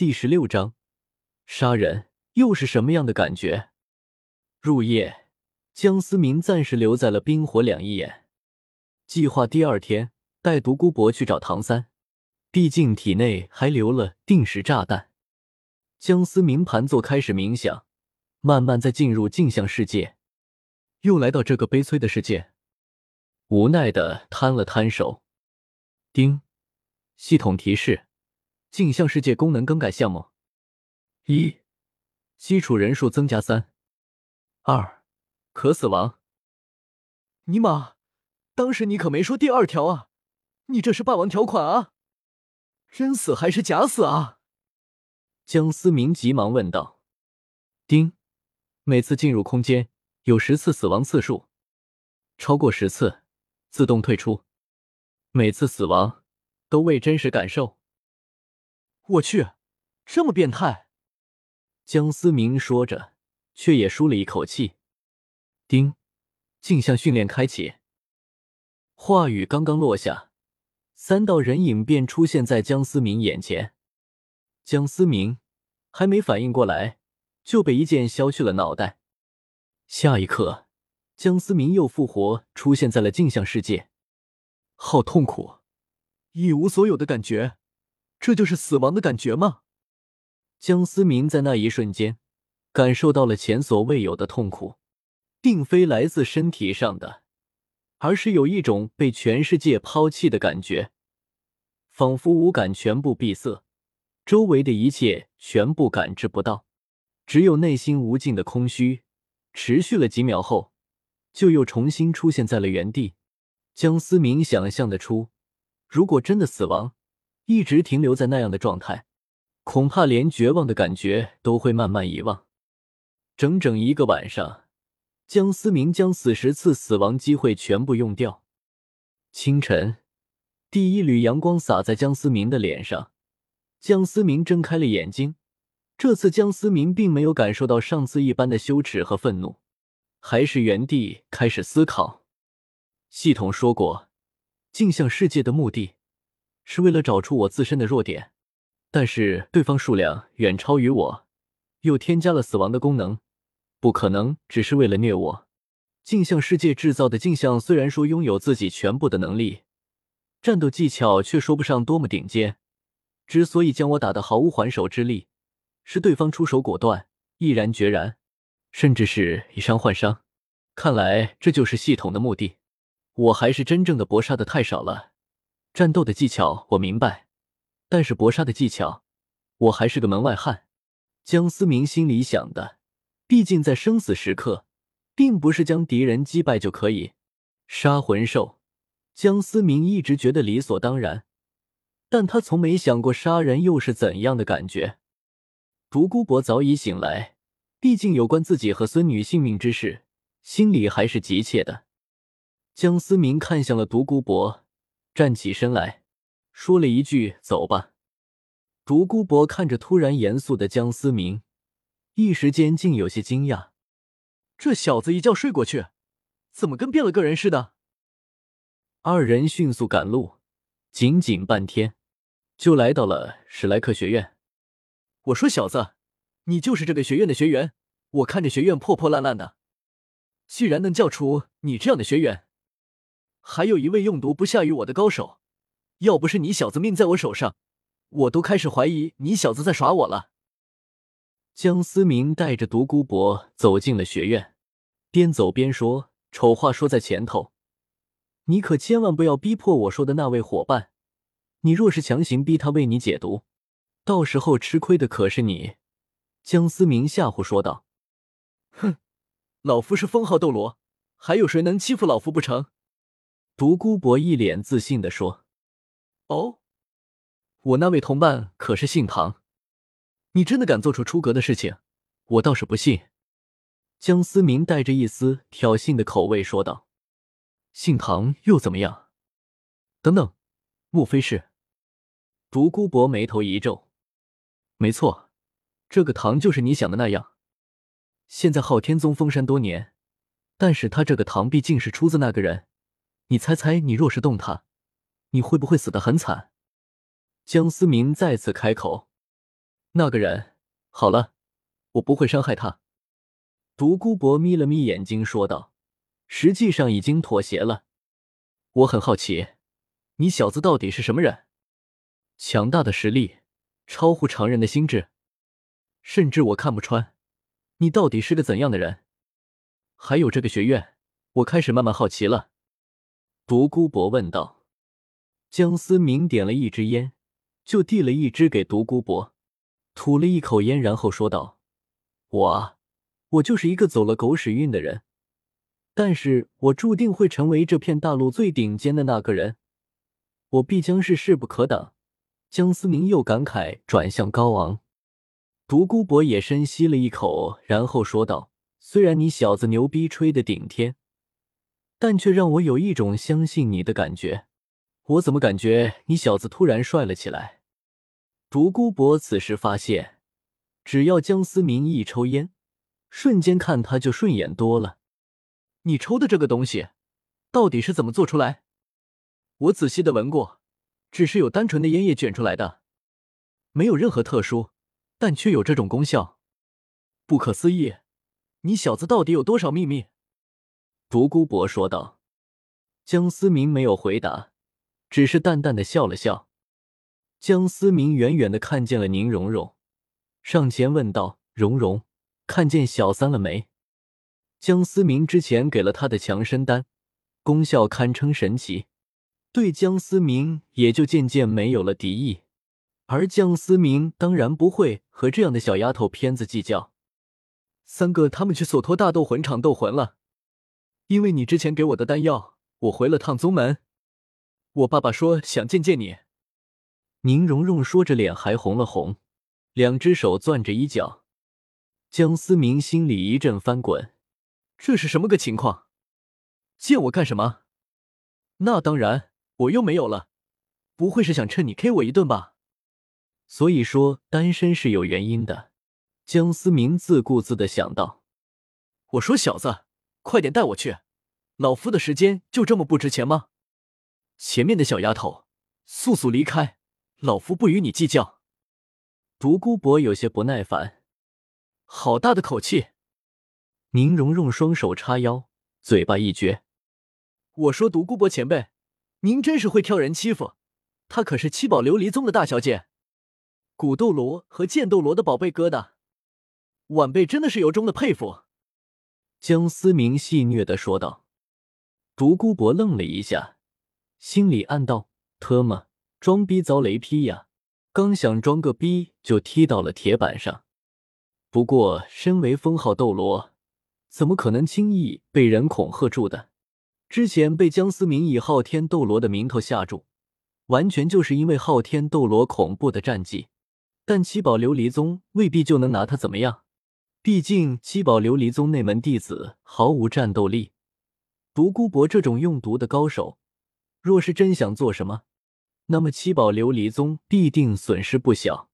第十六章，杀人又是什么样的感觉？入夜，江思明暂时留在了冰火两仪眼，计划第二天带独孤博去找唐三，毕竟体内还留了定时炸弹。江思明盘坐开始冥想，慢慢在进入镜像世界，又来到这个悲催的世界，无奈的摊了摊手。丁，系统提示。镜像世界功能更改项目：一、基础人数增加三；二、可死亡。尼玛，当时你可没说第二条啊！你这是霸王条款啊？真死还是假死啊？江思明急忙问道。丁，每次进入空间有十次死亡次数，超过十次自动退出。每次死亡都未真实感受。我去，这么变态！江思明说着，却也舒了一口气。丁，镜像训练开启。话语刚刚落下，三道人影便出现在江思明眼前。江思明还没反应过来，就被一剑削去了脑袋。下一刻，江思明又复活，出现在了镜像世界。好痛苦，一无所有的感觉。这就是死亡的感觉吗？江思明在那一瞬间感受到了前所未有的痛苦，并非来自身体上的，而是有一种被全世界抛弃的感觉，仿佛五感全部闭塞，周围的一切全部感知不到，只有内心无尽的空虚。持续了几秒后，就又重新出现在了原地。江思明想象得出，如果真的死亡。一直停留在那样的状态，恐怕连绝望的感觉都会慢慢遗忘。整整一个晚上，江思明将死十次死亡机会全部用掉。清晨，第一缕阳光洒在江思明的脸上，江思明睁开了眼睛。这次江思明并没有感受到上次一般的羞耻和愤怒，还是原地开始思考。系统说过，镜像世界的目的。是为了找出我自身的弱点，但是对方数量远超于我，又添加了死亡的功能，不可能只是为了虐我。镜像世界制造的镜像虽然说拥有自己全部的能力，战斗技巧却说不上多么顶尖。之所以将我打得毫无还手之力，是对方出手果断，毅然决然，甚至是以伤换伤。看来这就是系统的目的。我还是真正的搏杀的太少了。战斗的技巧我明白，但是搏杀的技巧，我还是个门外汉。江思明心里想的，毕竟在生死时刻，并不是将敌人击败就可以。杀魂兽，江思明一直觉得理所当然，但他从没想过杀人又是怎样的感觉。独孤博早已醒来，毕竟有关自己和孙女性命之事，心里还是急切的。江思明看向了独孤博。站起身来说了一句：“走吧。”独孤博看着突然严肃的江思明，一时间竟有些惊讶：“这小子一觉睡过去，怎么跟变了个人似的？”二人迅速赶路，仅仅半天就来到了史莱克学院。我说：“小子，你就是这个学院的学员？我看着学院破破烂烂的，居然能教出你这样的学员！”还有一位用毒不下于我的高手，要不是你小子命在我手上，我都开始怀疑你小子在耍我了。江思明带着独孤博走进了学院，边走边说：“丑话说在前头，你可千万不要逼迫我说的那位伙伴。你若是强行逼他为你解毒，到时候吃亏的可是你。”江思明吓唬说道：“哼，老夫是封号斗罗，还有谁能欺负老夫不成？”独孤博一脸自信的说：“哦，我那位同伴可是姓唐，你真的敢做出出格的事情，我倒是不信。”江思明带着一丝挑衅的口味说道：“姓唐又怎么样？等等，莫非是？”独孤博眉头一皱：“没错，这个唐就是你想的那样。现在昊天宗封山多年，但是他这个唐毕竟是出自那个人。”你猜猜，你若是动他，你会不会死得很惨？江思明再次开口。那个人，好了，我不会伤害他。独孤博眯了眯眼睛说道：“实际上已经妥协了。我很好奇，你小子到底是什么人？强大的实力，超乎常人的心智，甚至我看不穿，你到底是个怎样的人？还有这个学院，我开始慢慢好奇了。”独孤博问道。江思明点了一支烟，就递了一支给独孤博，吐了一口烟，然后说道：“我啊，我就是一个走了狗屎运的人，但是我注定会成为这片大陆最顶尖的那个人，我必将是势不可挡。”江思明又感慨，转向高昂。独孤博也深吸了一口，然后说道：“虽然你小子牛逼吹的顶天。”但却让我有一种相信你的感觉。我怎么感觉你小子突然帅了起来？独孤博此时发现，只要江思明一抽烟，瞬间看他就顺眼多了。你抽的这个东西，到底是怎么做出来？我仔细的闻过，只是有单纯的烟叶卷出来的，没有任何特殊，但却有这种功效，不可思议！你小子到底有多少秘密？独孤博说道：“江思明没有回答，只是淡淡的笑了笑。”江思明远远的看见了宁荣荣，上前问道：“荣荣，看见小三了没？”江思明之前给了他的强身丹，功效堪称神奇，对江思明也就渐渐没有了敌意。而江思明当然不会和这样的小丫头片子计较。三哥他们去索托大斗魂场斗魂了。因为你之前给我的丹药，我回了趟宗门。我爸爸说想见见你。宁荣荣说着，脸还红了红，两只手攥着衣角。江思明心里一阵翻滚，这是什么个情况？见我干什么？那当然，我又没有了，不会是想趁你 K 我一顿吧？所以说单身是有原因的。江思明自顾自的想到。我说小子。快点带我去！老夫的时间就这么不值钱吗？前面的小丫头，速速离开！老夫不与你计较。独孤博有些不耐烦，好大的口气！宁荣荣双手叉腰，嘴巴一撅：“我说独孤博前辈，您真是会挑人欺负。她可是七宝琉璃宗的大小姐，古斗罗和剑斗罗的宝贝疙瘩，晚辈真的是由衷的佩服。”江思明戏谑的说道。独孤博愣了一下，心里暗道：“特么，装逼遭雷劈呀！”刚想装个逼，就踢到了铁板上。不过，身为封号斗罗，怎么可能轻易被人恐吓住的？之前被江思明以昊天斗罗的名头吓住，完全就是因为昊天斗罗恐怖的战绩。但七宝琉璃宗未必就能拿他怎么样。毕竟七宝琉璃宗内门弟子毫无战斗力，独孤博这种用毒的高手，若是真想做什么，那么七宝琉璃宗必定损失不小。